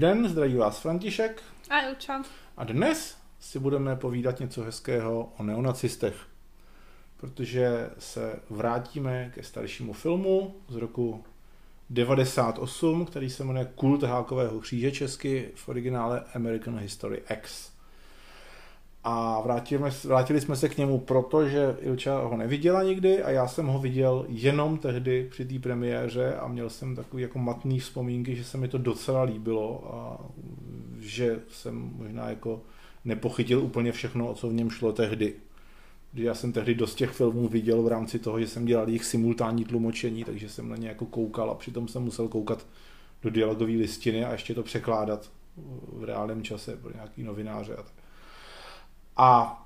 Den, zdraví vás František. A Ilča. A dnes si budeme povídat něco hezkého o neonacistech. Protože se vrátíme ke staršímu filmu z roku 98, který se jmenuje Kult hákového kříže česky, v originále American History X. A vrátili, vrátili jsme se k němu, protože Ilča ho neviděla nikdy a já jsem ho viděl jenom tehdy při té premiéře a měl jsem takový jako matný vzpomínky, že se mi to docela líbilo a že jsem možná jako nepochytil úplně všechno, o co v něm šlo tehdy. Já jsem tehdy dost těch filmů viděl v rámci toho, že jsem dělal jejich simultánní tlumočení, takže jsem na ně jako koukal a přitom jsem musel koukat do dialogové listiny a ještě to překládat v reálném čase pro nějaký novináře a tak. A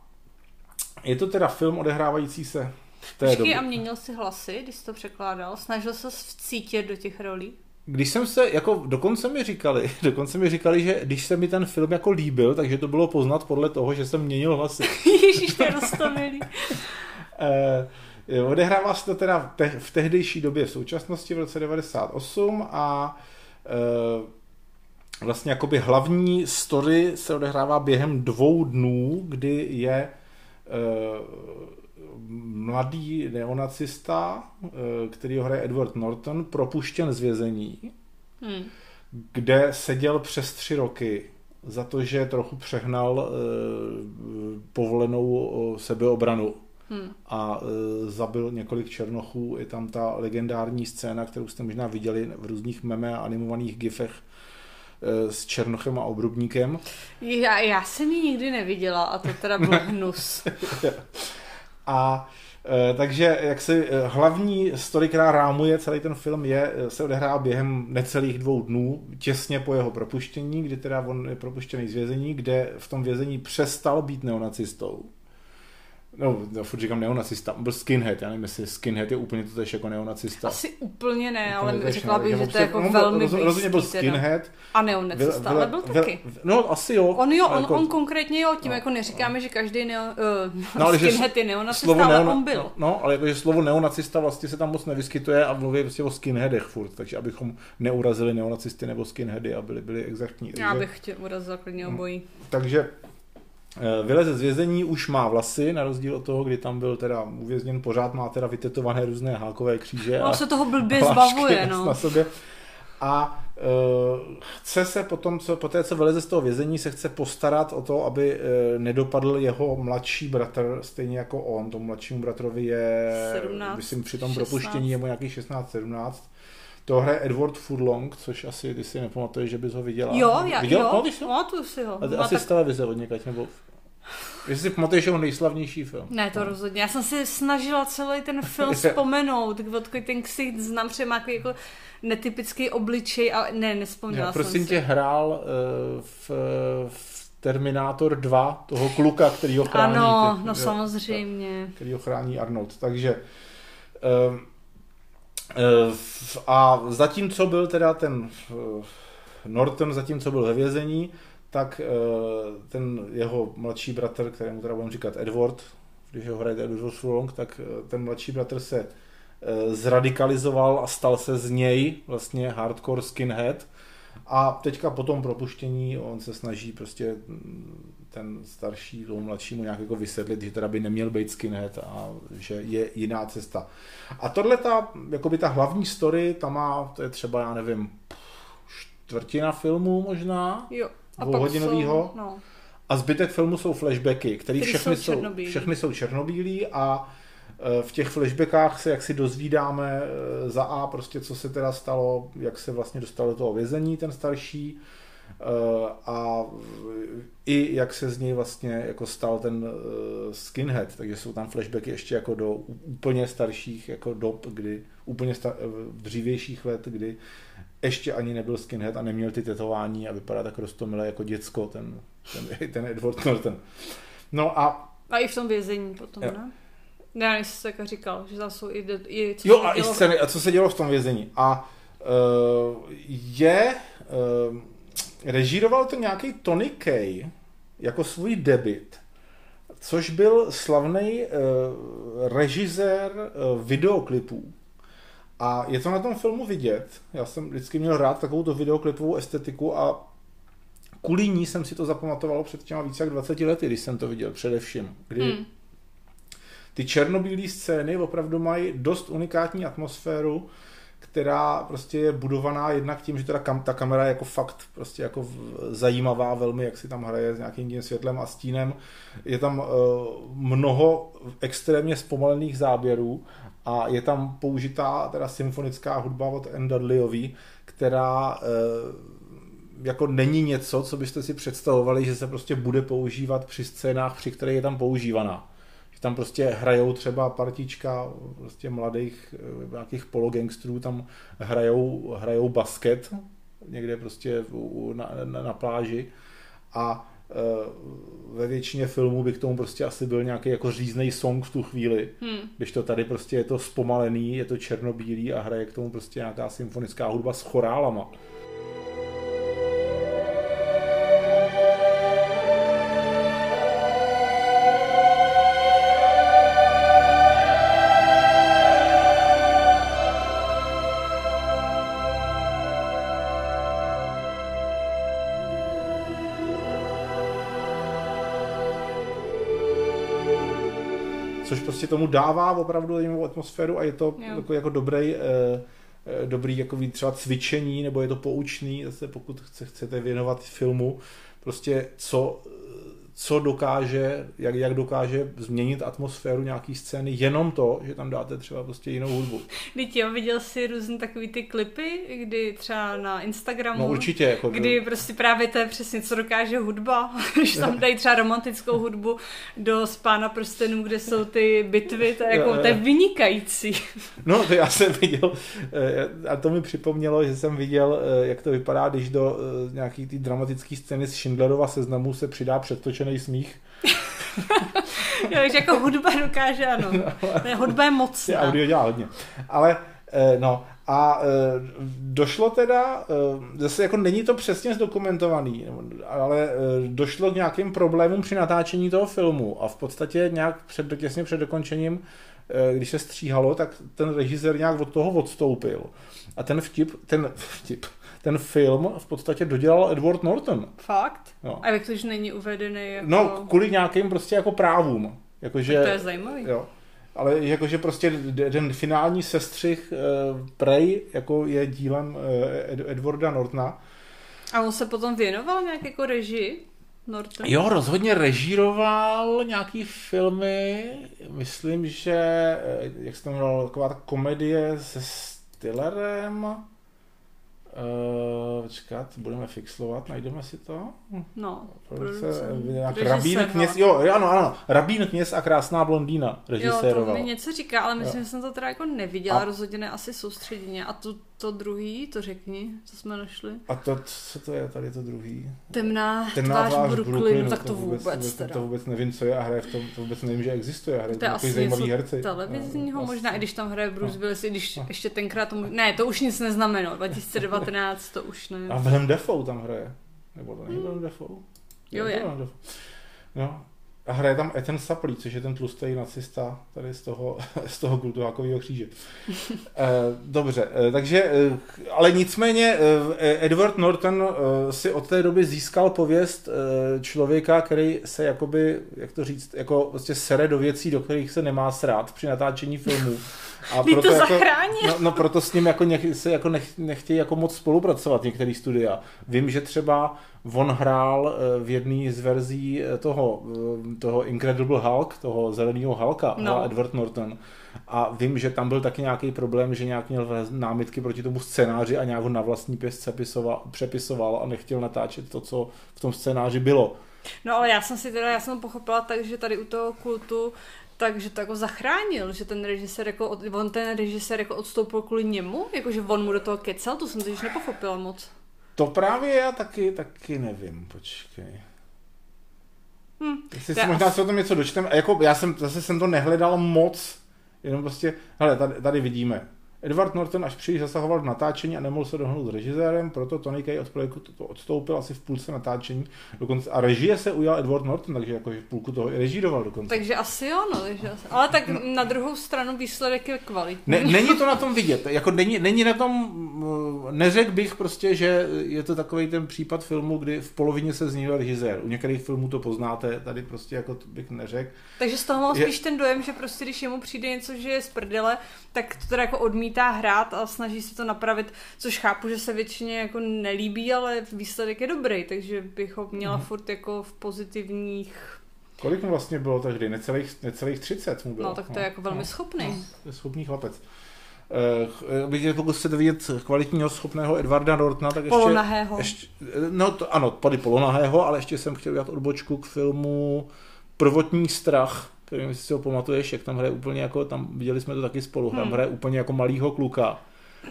je to teda film odehrávající se v té Počkej, době. a měnil si hlasy, když jsi to překládal? Snažil se vcítit do těch rolí? Když jsem se, jako dokonce mi říkali, dokonce mi říkali, že když se mi ten film jako líbil, takže to bylo poznat podle toho, že jsem měnil hlasy. Ježíš, to je roztomilý. Eh, odehrává se to teda te, v tehdejší době v současnosti v roce 98 a eh, vlastně jakoby hlavní story se odehrává během dvou dnů, kdy je uh, mladý neonacista, uh, který ho hraje Edward Norton, propuštěn z vězení, hmm. kde seděl přes tři roky za to, že trochu přehnal uh, povolenou sebeobranu. Hmm. A uh, zabil několik černochů. Je tam ta legendární scéna, kterou jste možná viděli v různých meme a animovaných gifech, Eh, s Černochem a Obrubníkem. Já, já jsem ji nikdy neviděla a to teda byl hnus. a eh, takže jak si eh, hlavní story, která rámuje celý ten film, je, se odehrává během necelých dvou dnů, těsně po jeho propuštění, kdy teda on je propuštěný z vězení, kde v tom vězení přestal být neonacistou No, no furt říkám neonacista, byl skinhead, já nevím, jestli skinhead je úplně to tež jako neonacista. Asi úplně ne, úplně ale řekla bych, že to je jako no, velmi roz, Rozhodně byl skinhead. Teda. A neonacista, ale byl taky. No, asi jo. On jo, on, jako, on konkrétně jo, tím no, jako neříkáme, že každý neo, uh, no, ale skinhead je neonacista, slovo ale neona, on byl. No, no, ale jakože slovo neonacista vlastně se tam moc nevyskytuje a mluví prostě o skinheadech furt, takže abychom neurazili neonacisty nebo skinheady a byli, byli exaktní. Já bych tě urazil klidně obojí. Takže Eh, vyleze z vězení, už má vlasy, na rozdíl od toho, kdy tam byl teda uvězněn, pořád má teda vytetované různé hákové kříže. On se toho blbě zbavuje, no. Na sobě. A uh, chce se potom, co, po té, co vyleze z toho vězení, se chce postarat o to, aby uh, nedopadl jeho mladší bratr, stejně jako on. Tomu mladšímu bratrovi je, 17, myslím, při tom 16. propuštění je mu nějakých 16-17 to hraje Edward Furlong, což asi ty si nepamatuješ, že bys ho viděla. Jo, já, viděla? jo, pamatuju si ho. A, asi tak... z televize od někať, nebo... Jestli si pamatuješ jeho nejslavnější film. Ne, to no. rozhodně. Já jsem si snažila celý ten film vzpomenout, odkud ten ksicht znám, třeba jako, jako netypický obličej, ale ne, nespomněla Já, prosím jsem tě, si. hrál uh, v, v Terminátor 2, toho kluka, který ho chrání. Ano, no samozřejmě. Který ho chrání Arnold. Takže Eh, a zatímco byl teda ten eh, Norton, zatímco byl ve vězení, tak eh, ten jeho mladší bratr, kterému teda budeme říkat Edward, když ho hraje Edward Furlong, tak ten mladší bratr se zradikalizoval a stal se z něj vlastně hardcore skinhead. A teďka po tom propuštění on se snaží prostě ten starší tomu mladšímu nějak jako vysvětlit, že teda by neměl být skinhead a že je jiná cesta. A tohle ta, jakoby ta hlavní story, ta má, to je třeba, já nevím, čtvrtina filmu možná, jo. A dvouhodinovýho. Jsou, no. A zbytek filmu jsou flashbacky, které všechny jsou, černobílí. všechny jsou černobílí a e, v těch flashbackách se jak si dozvídáme e, za A prostě, co se teda stalo, jak se vlastně dostal do toho vězení ten starší, a i jak se z něj vlastně jako stal ten eh, skinhead, takže jsou tam flashbacky ještě jako do úplně starších jako dob, kdy úplně star- dřívějších let, kdy ještě ani nebyl skinhead a neměl ty tetování a vypadá tak rostomile jako děcko, ten, ten, ten Edward Norton. No a... A i v tom vězení potom, jo. ne? Ne, já jsem tak říkal, že tam jsou i, i co Jo, a i scény, a co se dělo v tom vězení. A uh, je... Uh, režíroval to nějaký Tony Kay jako svůj debit, což byl slavný uh, režisér uh, videoklipů. A je to na tom filmu vidět. Já jsem vždycky měl rád takovou videoklipovou estetiku a kvůli ní jsem si to zapamatoval před těma více jak 20 lety, když jsem to viděl především. Kdy hmm. ty černobílé scény opravdu mají dost unikátní atmosféru, která prostě je budovaná jednak tím, že teda kam, ta kamera je jako fakt prostě jako zajímavá velmi, jak si tam hraje s nějakým tím světlem a stínem. Je tam uh, mnoho extrémně zpomalených záběrů a je tam použitá teda symfonická hudba od N. Dudleyový, která uh, jako není něco, co byste si představovali, že se prostě bude používat při scénách, při kterých je tam používaná tam prostě hrajou třeba partička prostě mladých eh, nějakých pologangstrů, tam hrajou, hrajou basket někde prostě na, na, na pláži a e, ve většině filmů by k tomu prostě asi byl nějaký jako říznej song v tu chvíli, hmm. když to tady prostě je to zpomalený, je to černobílý a hraje k tomu prostě nějaká symfonická hudba s chorálama. Tomu dává opravdu zajímavou atmosféru a je to jako, jako dobrý, eh, eh, dobrý jako třeba cvičení, nebo je to poučný, zase pokud chcete věnovat filmu, prostě co co dokáže, jak, jak dokáže změnit atmosféru nějaký scény, jenom to, že tam dáte třeba prostě jinou hudbu. Teď jo, viděl jsi různé takový ty klipy, kdy třeba na Instagramu, no, určitě, jako, kdy to... prostě právě to je přesně, co dokáže hudba, když tam dají třeba romantickou hudbu do Spána prstenů, kde jsou ty bitvy, to je, jako, to je vynikající. No, to já jsem viděl, eh, a to mi připomnělo, že jsem viděl, eh, jak to vypadá, když do eh, nějaký ty dramatické scény z Schindlerova seznamu se přidá předtočený nadšený smích. jo, takže jako hudba dokáže, ano. Ne, hudba je mocná. Audio dělá hodně. Ale eh, no, a e, došlo teda, e, zase jako není to přesně zdokumentovaný, ale došlo k nějakým problémům při natáčení toho filmu a v podstatě nějak před, těsně před dokončením, když se stříhalo, tak ten režisér nějak od toho odstoupil. A ten vtip, ten vtip, ten film v podstatě dodělal Edward Norton. Fakt? No. A jak to, že není uvedený jako... No, kvůli nějakým prostě jako právům. Jakože, to je zajímavý. Jo. Ale jakože prostě ten finální sestřih uh, Prey jako je dílem uh, Ed- Edwarda Nortona. A on se potom věnoval nějak jako režii? Norton? Jo, rozhodně režíroval nějaký filmy, myslím, že, eh, jak se to jmenovalo, taková ta komedie se Stillerem, Uh, počkat, budeme fixlovat, najdeme si to? No, Rabín kněz, jo, ano, ano, Rabín kněz a krásná blondýna režiséroval. Jo, to mi něco říká, ale myslím, jo. že jsem to teda jako neviděla, a... rozhodně ne asi soustředěně. A to, to druhý, to řekni, co jsme našli. A to, co to je tady to druhý? Temná, Temná tvář, tvář Brooklynu, Brooklynu, tak to vůbec, vůbec teda. To vůbec nevím, co je a hraje v tom, to vůbec nevím, že existuje. Hraje to je asi zajímavý herci. televizního no, možná, i když tam hraje Bruce no. Willis, i když no. ještě tenkrát to, ne, to už nic neznamenalo, 2019 to už ne. A Willem Dafoe tam hraje. Nebo to není Willem Dafoe? Jo, je. No, a hraje tam Ethan Suppley, což je ten tlustý nacista tady z toho, z toho kulturákového kříže. Eh, dobře, eh, takže, eh, ale nicméně Edward Norton si od té doby získal pověst člověka, který se jakoby, jak to říct, jako vlastně sere do věcí, do kterých se nemá srát při natáčení filmů. A proto, to jako, no, no, proto s ním jako nech, se jako nech, nechtějí jako moc spolupracovat některý studia. Vím, že třeba on hrál v jedné z verzí toho, toho Incredible Hulk, toho zeleného Hulka, no. Edward Norton. A vím, že tam byl taky nějaký problém, že nějak měl námitky proti tomu scénáři a nějak ho na vlastní pěst přepisoval a nechtěl natáčet to, co v tom scénáři bylo. No ale já jsem si teda, já jsem pochopila tak, že tady u toho kultu takže to jako zachránil, že ten režisér jako, on ten režisér jako odstoupil kvůli němu, jako že on mu do toho kecal, to jsem to nepochopila moc. To právě já taky, taky nevím, počkej. Hmm. Jestli si možná se o tom něco dočtem, jako já jsem, zase jsem to nehledal moc, jenom prostě, hele, tady, tady vidíme. Edward Norton až příliš zasahoval v natáčení a nemohl se dohnout s režisérem, proto Tony Kaye od projektu to odstoupil asi v půlce natáčení. Dokonce, a režie se ujal Edward Norton, takže jako v půlku toho i režíroval dokonce. Takže asi jo, no, takže asi. Ale tak na druhou stranu výsledek je kvalitní. Ne, není to na tom vidět, jako není, není na tom, mm, neřekl bych prostě, že je to takový ten případ filmu, kdy v polovině se zní režisér. U některých filmů to poznáte, tady prostě jako to bych neřekl. Takže z toho mám Je- spíš ten dojem, že prostě když jemu přijde něco, že je z prdele, tak to teda jako odmítá hrát a snaží se to napravit, což chápu, že se většině jako nelíbí, ale výsledek je dobrý, takže bych ho měla Mhm. furt jako v pozitivních, Kolik mu vlastně bylo tehdy? Necelých, necelých 30 mu bylo. no tak to je jako velmi schopný. No, to je schopný chlapec. Ch- eh, Bych pokud chcete vidět kvalitního, schopného Edvarda Nortona, tak ještě... Polonahého. ještě no to, ano, tady polonahého, ale ještě jsem chtěl udělat odbočku k filmu Prvotní strach, který jestli si ho pamatuješ, jak tam hraje úplně jako, tam viděli jsme to taky spolu, tam Hmm. hraje úplně jako malýho kluka.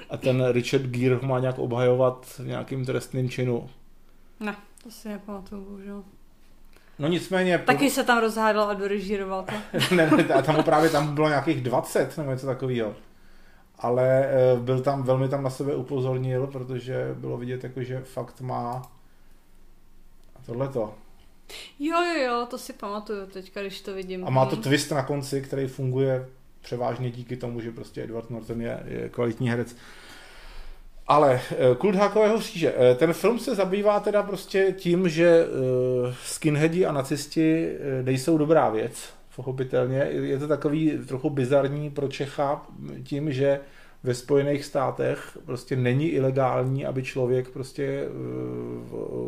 A ten Richard Gere má nějak obhajovat v nějakým trestným činu. Ne, to si nepamatuju, bohužel. No nicméně... Taky se tam rozhádal a dorežíroval to. ne, ne, a tam právě tam bylo nějakých 20 nebo něco takového. Ale eh, byl tam, velmi tam na sebe upozornil, protože bylo vidět, jako, že fakt má tohleto. Jo, jo, jo, to si pamatuju teďka, když to vidím. A má to Mhm. twist na konci, který funguje převážně díky tomu, že prostě Edward Norton je, je kvalitní herec. Ale eh, kult hákového kříže. Eh, Ten film se zabývá teda prostě tím, že eh, skinheadi a nacisti nejsou dobrá věc, pochopitelně. Je to takový trochu bizarní pro Čecha tím, že ve Spojených státech prostě není ilegální, aby člověk prostě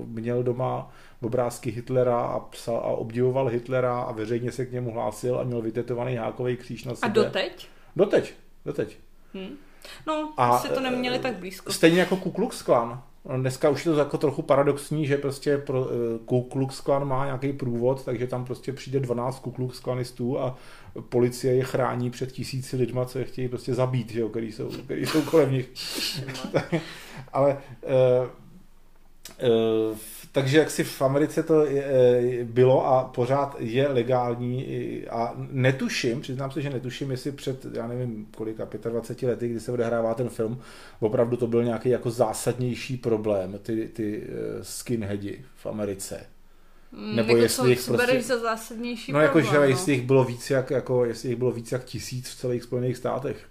měl doma obrázky Hitlera a psal a obdivoval Hitlera a veřejně se k němu hlásil a měl vytetovaný hákový kříž na A sebe. doteď? Doteď, doteď. Hm. No, A, asi to eh, neměli tak blízko. Stejně jako Ku Klux Klan. Dneska už je to jako trochu paradoxní, že prostě pro, eh, Ku Klux Klan má nějaký průvod, takže tam prostě přijde 12 Ku Klux Klanistů a policie je chrání před tisíci lidma, co je chtějí prostě zabít, že jo, který jsou, který jsou kolem nich. Ale eh, eh, takže jak si v Americe to je, eh, bylo a pořád je legální a netuším, přiznám se, že netuším, jestli před, já nevím, kolika, 25 lety, kdy se odehrává ten film, opravdu to byl nějaký jako zásadnější problém, ty, ty eh, skinheadi v Americe. Mm, nebo jako jestli jich prostě- za zásadnější No jakože, problém, jestli jich bylo víc jak, jako, jestli jich bylo víc jak tisíc v celých Spojených státech.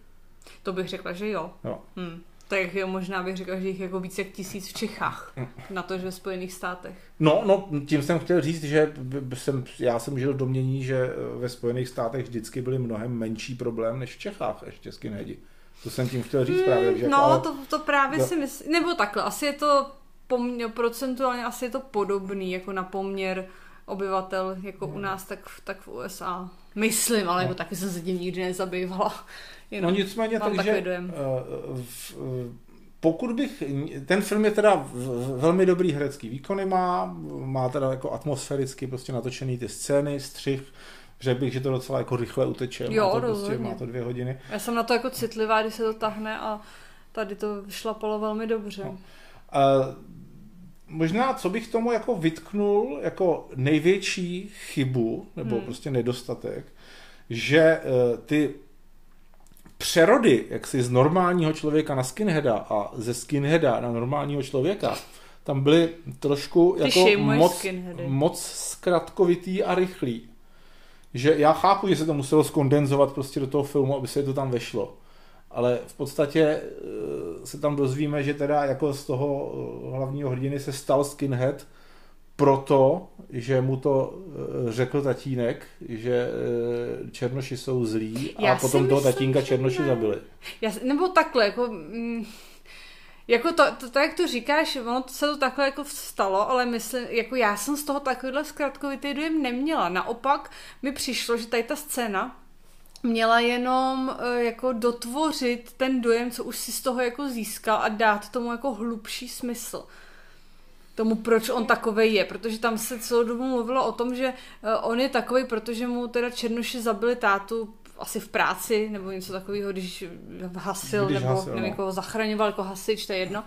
To bych řekla, že jo. Jo. Hm. Tak možná bych řekla, že jich jako víc jak tisíc v Čechách. Hm. Na to, že ve Spojených státech. No, no, tím jsem chtěl říct, že jsem, já jsem žil v domění, že eh, ve Spojených státech vždycky byly mnohem menší problém než v Čechách ještě skinheadi. To jsem tím chtěl říct právě. Takže no, jako, ale- to, to právě No. si myslím, nebo takhle, asi je to poměr, procentuálně asi je to podobný jako na poměr obyvatel jako u nás, tak, v- tak v USA. Myslím, ale jako taky jsem se tím nikdy nezabývala. No Jenom nicméně, mám takže dojem. eh, v- eh, pokud bych, ten film je teda velmi dobrý herecký výkony má, má teda jako atmosféricky prostě natočený ty scény, střih, řekl bych, že to docela jako rychle uteče, Jo, má, to prostě, rozhodně. má to dvě hodiny. Já jsem na to jako citlivá, když se to tahne a tady to šlapalo velmi dobře. No. A možná, co bych tomu jako vytknul jako největší chybu, nebo Hmm. prostě nedostatek, že eh, ty přerody, jak si z normálního člověka na skinheada a ze skinheada na normálního člověka, tam byly trošku Ty jako moc, skinheady. moc zkratkovitý a rychlý. Že já chápu, že se to muselo skondenzovat prostě do toho filmu, aby se to tam vešlo. Ale v podstatě eh, se tam dozvíme, že teda jako z toho eh, hlavního hrdiny se stal skinhead proto, že mu to eh, řekl tatínek, že černoši jsou zlí a Já potom toho myslím, tatínka černoši ne. zabili. Já, nebo takhle, jako... Mm, jako to, to, to, jak to říkáš, ono se to takhle jako stalo, ale myslím, jako já jsem z toho takovýhle zkratkovitý dojem neměla. Naopak mi přišlo, že tady ta scéna měla jenom eh, jako dotvořit ten dojem, co už si z toho jako získal a dát tomu jako hlubší smysl. Tomu, proč on takovej je, protože tam se celou dobu mluvilo o tom, že eh, on je takový, protože mu teda Černoši zabili tátu asi v práci nebo něco takového, když hasil Když nebo hasil, nevím, no. koho zachraňoval jako hasič, to je jedno.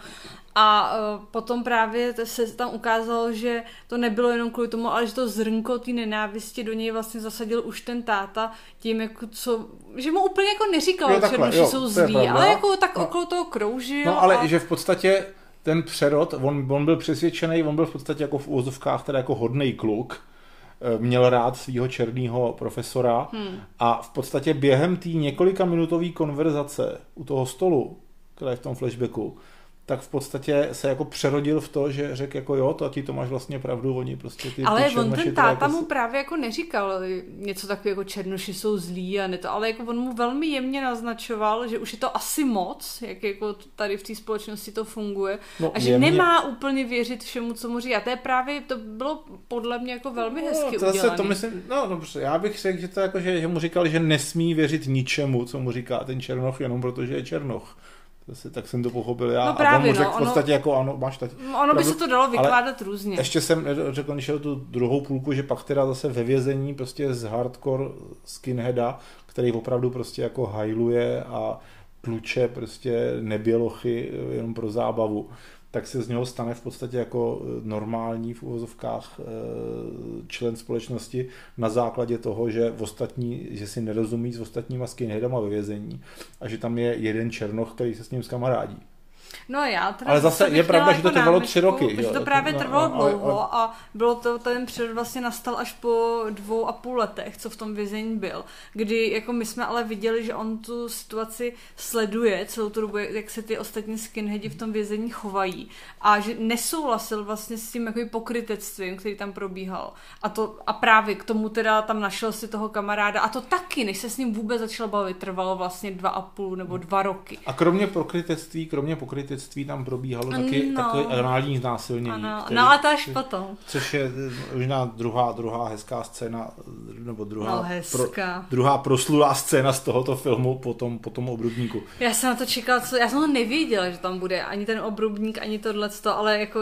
A uh, potom právě se tam ukázalo, že to nebylo jenom kvůli tomu, ale že to zrnko té nenávisti do něj vlastně zasadil už ten táta tím, jako co, že mu úplně jako neříkal, Jo, že takhle, černoši jo, jsou zlí, pravda. ale jako tak No. okolo toho kroužil. No ale a... že v podstatě ten přerod, on, on byl přesvědčený, on byl v podstatě jako v úvozovkách teda jako hodnej kluk, měl rád svého černého profesora Hmm. a v podstatě během té několika minutové konverzace u toho stolu, která je v tom flashbacku, tak v podstatě se jako přerodil v to, že řekl jako jo, to ti to máš vlastně pravdu, oni prostě ty Ale ty on ten táta jako mu právě jako neříkal něco takového jako černoši jsou zlí a ne to, ale jako on mu velmi jemně naznačoval, že už je to asi moc, jak jako tady v té společnosti to funguje No, a že jemně- nemá úplně věřit všemu, co mu říká. To je právě, to bylo podle mě jako velmi hezky no, to zase udělané. to myslím, no dobře, já bych řekl, že to jako, že, že mu říkal, že nesmí věřit ničemu, co mu říká ten Černoch, jenom protože je Černoch. Zase, tak jsem to pochopil já. No a on právě, mu řekl no, v podstatě jako ano, máš teď. Ono by pravdu, se to dalo vykládat různě. Ještě jsem řekl, když tu druhou půlku, že pak teda zase ve vězení prostě z hardcore skinheada, který opravdu prostě jako hajluje a tluče prostě nebělochy jenom pro zábavu, tak se z něho stane v podstatě jako eh, normální v uvozovkách eh, člen společnosti na základě toho, že v ostatní, že si nerozumí s ostatníma skinheadama ve vězení a že tam je jeden černoch, který se s ním skamarádí. No já teda Ale zase je pravda, že to jako trvalo námitku, tři roky, Že jo, to jako, právě no, trvalo no, ale- dlouho a bylo to, ten přerod vlastně nastal až po dvou a půl letech, co v tom vězení byl. Kdy jako my jsme ale viděli, že on tu situaci sleduje celou tu dobu, jak se ty ostatní skinheadi v tom vězení chovají. A že nesouhlasil vlastně s tím jako pokrytectvím, který tam probíhal. A, to, a právě k tomu teda tam našel si toho kamaráda. A to taky, než se s ním vůbec začal bavit, trvalo vlastně dva a půl nebo dva roky. A kromě pokrytectví, kromě pokrytectví tam probíhalo taky No. takové anální znásilnění. Ano, který- no ale to až potom. Což je eh, možná druhá, druhá hezká scéna, nebo druhá, No, hezká. druhá proslulá scéna z tohoto filmu po tom, po tom obrubníku. Já jsem na to čekala, co, já jsem to nevěděla, že tam bude ani ten obrubník, ani tohleto, ale jako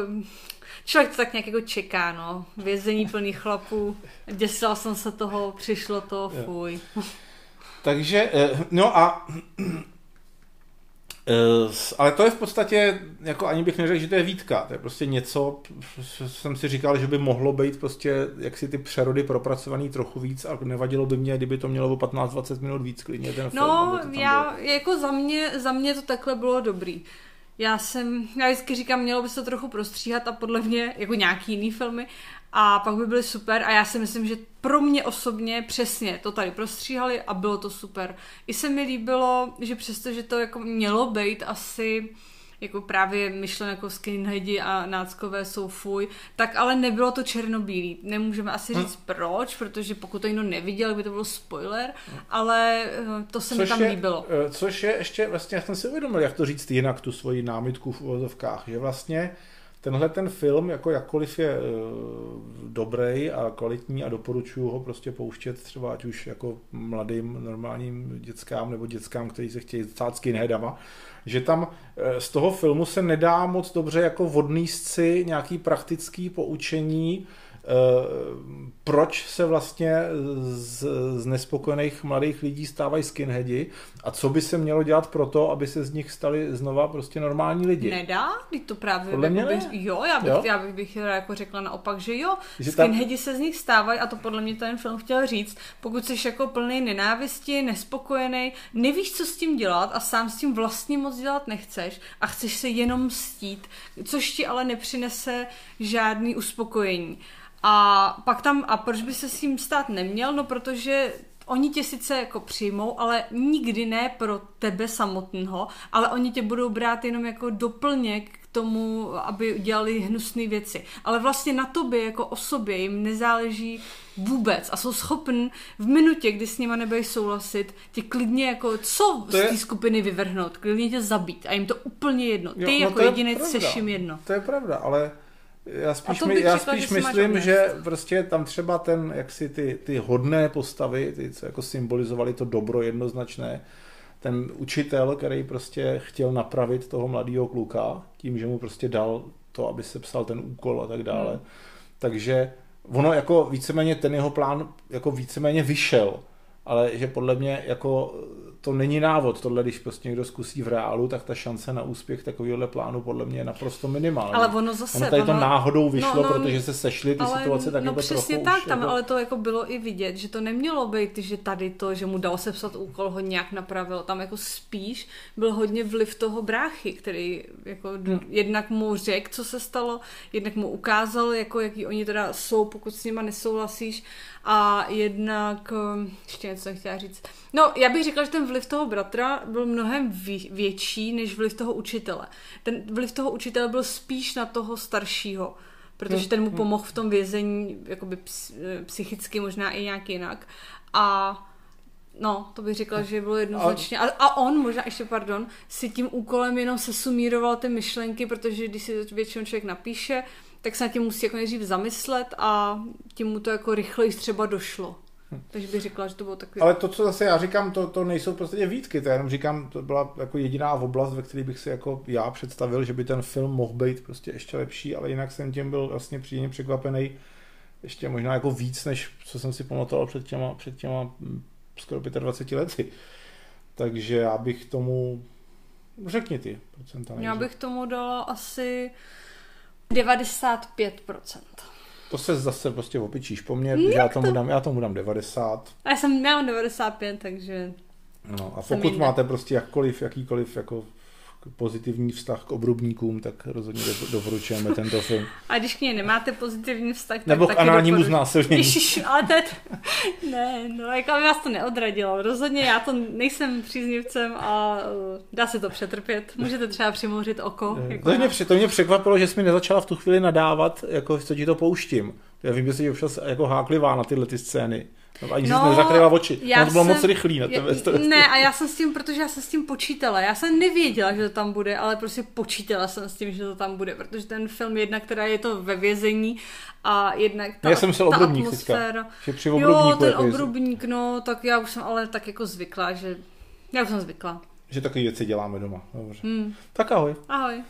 člověk to tak nějak jako čeká, no. Vězení plný chlapů, děsila jsem se toho, přišlo to, fuj. Takže, eh, no a ale to je v podstatě, jako ani bych neřekl, že to je výtka, to je prostě něco, jsem si říkal, že by mohlo být prostě jaksi ty přerody propracovaný trochu víc a nevadilo by mě, kdyby to mělo o 15-20 minut víc klidně ten film. No, tam bylo. já, jako za mě, za mě to takhle bylo dobrý. Já jsem, já vždycky říkám, mělo by se to trochu prostříhat a podle mě, jako nějaký jiný filmy, a pak by byly super a já si myslím, že pro mě osobně přesně to tady prostříhali a bylo to super. I se mi líbilo, že přesto, že to jako mělo být asi jako právě myšlen jako skinheadi a náckové jsou fuj, tak ale nebylo to černobílý. Nemůžeme asi Hm. říct proč, protože pokud to někdo neviděl, by to byl spoiler, ale eh, to se mi Což tam je, líbilo. eh, Což je ještě, vlastně já jsem si uvědomil, jak to říct jinak, tu svoji námitku v uvozovkách, že vlastně tenhle ten film, jako jakkoliv je uh, dobrý a kvalitní a doporučuju ho prostě pouštět třeba ať už jako mladým normálním dětskám nebo dětskám, kteří se chtějí stát skinheadama, že tam eh, z toho filmu se nedá moc dobře jako vodníst si nějaký praktický poučení, eh, proč se vlastně z, z nespokojených mladých lidí stávají skinheadi a co by se mělo dělat pro to, aby se z nich stali znova prostě normální lidi. Nedá? Teď to právě Podle mě jako ne. bych, jo, já bych, Jo? já bych, bych jako řekla naopak, že jo. Že Skinheadi se z nich stávají a to podle mě ten film chtěl říct. Pokud jsi jako plný nenávisti, nespokojený, nevíš, co s tím dělat a sám s tím vlastně moc dělat nechceš a chceš se jenom stít, což ti ale nepřinese žádný uspokojení. A pak tam, a proč by se s tím stát neměl? No protože Oni tě sice jako přijmou, ale nikdy ne pro tebe samotného, ale oni tě budou brát jenom jako doplněk k tomu, aby dělali hnusné věci. Ale vlastně na tobě jako osobě jim nezáleží vůbec a jsou schopni v minutě, kdy s nima nebudeš souhlasit, tě klidně jako co To z je- té skupiny vyvrhnout, klidně tě zabít a jim to úplně jedno. Ty Jo, no jako je jedinec pravda. seš jim jedno. To je pravda, ale já spíš, bych já spíš myslím, že prostě tam třeba ten, jak si ty, ty hodné postavy, ty, co jako symbolizovali to dobro jednoznačné, ten učitel, který prostě chtěl napravit toho mladého kluka, tím, že mu prostě dal to, aby se psal ten úkol a tak dále. Hmm. Takže ono jako víceméně ten jeho plán jako víceméně vyšel, ale že podle mě jako to není návod. Tohle, když prostě někdo zkusí v reálu, tak ta šance na úspěch takovéhohle plánu podle mě je naprosto minimální. Ale ono zase... Ono tady to ono... náhodou vyšlo, no, no, protože se sešly ty ale, situace tak no, jako přesně tak, už tam jako... ale to jako bylo i vidět, že to nemělo být, že tady to, že mu dal sepsat úkol, ho nějak napravilo. Tam jako spíš byl hodně vliv toho bráchy, který jako hmm. jednak mu řekl, co se stalo, jednak mu ukázal, jako jaký oni teda jsou, pokud s nima nesouhlasíš a jednak, eh, ještě něco jsem chtěla říct, no já bych řekla, že ten vliv toho bratra byl mnohem větší než vliv toho učitele. Ten vliv toho učitele byl spíš na toho staršího, protože hmm, ten mu hmm. pomohl v tom vězení jakoby psychicky, možná i nějak jinak. A No, to bych řekla, že bylo jednoznačně. A, a on, možná ještě, pardon, si tím úkolem jenom se sumíroval ty myšlenky, protože když si to většinou člověk napíše, tak se na tím musí jako nejdřív zamyslet a tím mu to jako rychleji třeba došlo. Takže bych řekla, že to bylo takový... Ale to, co zase já říkám, to, to nejsou prostě výtky, to jenom říkám, to byla jako jediná oblast, ve které bych si jako já představil, že by ten film mohl být prostě ještě lepší, ale jinak jsem tím byl vlastně příjemně překvapený ještě možná jako víc, než co jsem si pamatoval před těma, před těma hm, skoro 25 lety. Takže já bych tomu, řekni ty procenta. Já bych tomu dala asi 95%. To se zase prostě opičíš po mně, že já tomu, to? dám, já tomu dám 90. A já jsem měla 95, takže... No a pokud máte prostě jakkoliv, jakýkoliv jako pozitivní vztah k obrubníkům, tak rozhodně doporučujeme tento film. A když k něj nemáte pozitivní vztah, tak Nebo k análnímu znásilnění. Ježiš, ale to Ne, no, jako aby vás to neodradilo. Rozhodně já to nejsem příznivcem a uh, dá se to přetrpět. Můžete třeba přimouřit oko. Jako to, mě, to mě překvapilo, že jsi mi nezačala v tu chvíli nadávat, jako co ti to pouštím. Já vím, že jsi občas jako háklivá na tyhle ty scény. No, ani no, jsi nezakryla oči. Já no, to bylo jsem, moc rychlý na tebe. Já, ne, a já jsem s tím, protože já jsem s tím počítala. Já jsem nevěděla, že to tam bude, ale prostě počítala jsem s tím, že to tam bude, protože ten film jednak, která je to ve vězení a jednak ta, Já jsem myslel ta obrubník atmosféra. Teďka, že při jo, ten jako obrubník, no, tak já už jsem ale tak jako zvykla, že já už jsem zvykla. Že takové věci děláme doma. Dobře. Hmm. Tak ahoj. Ahoj.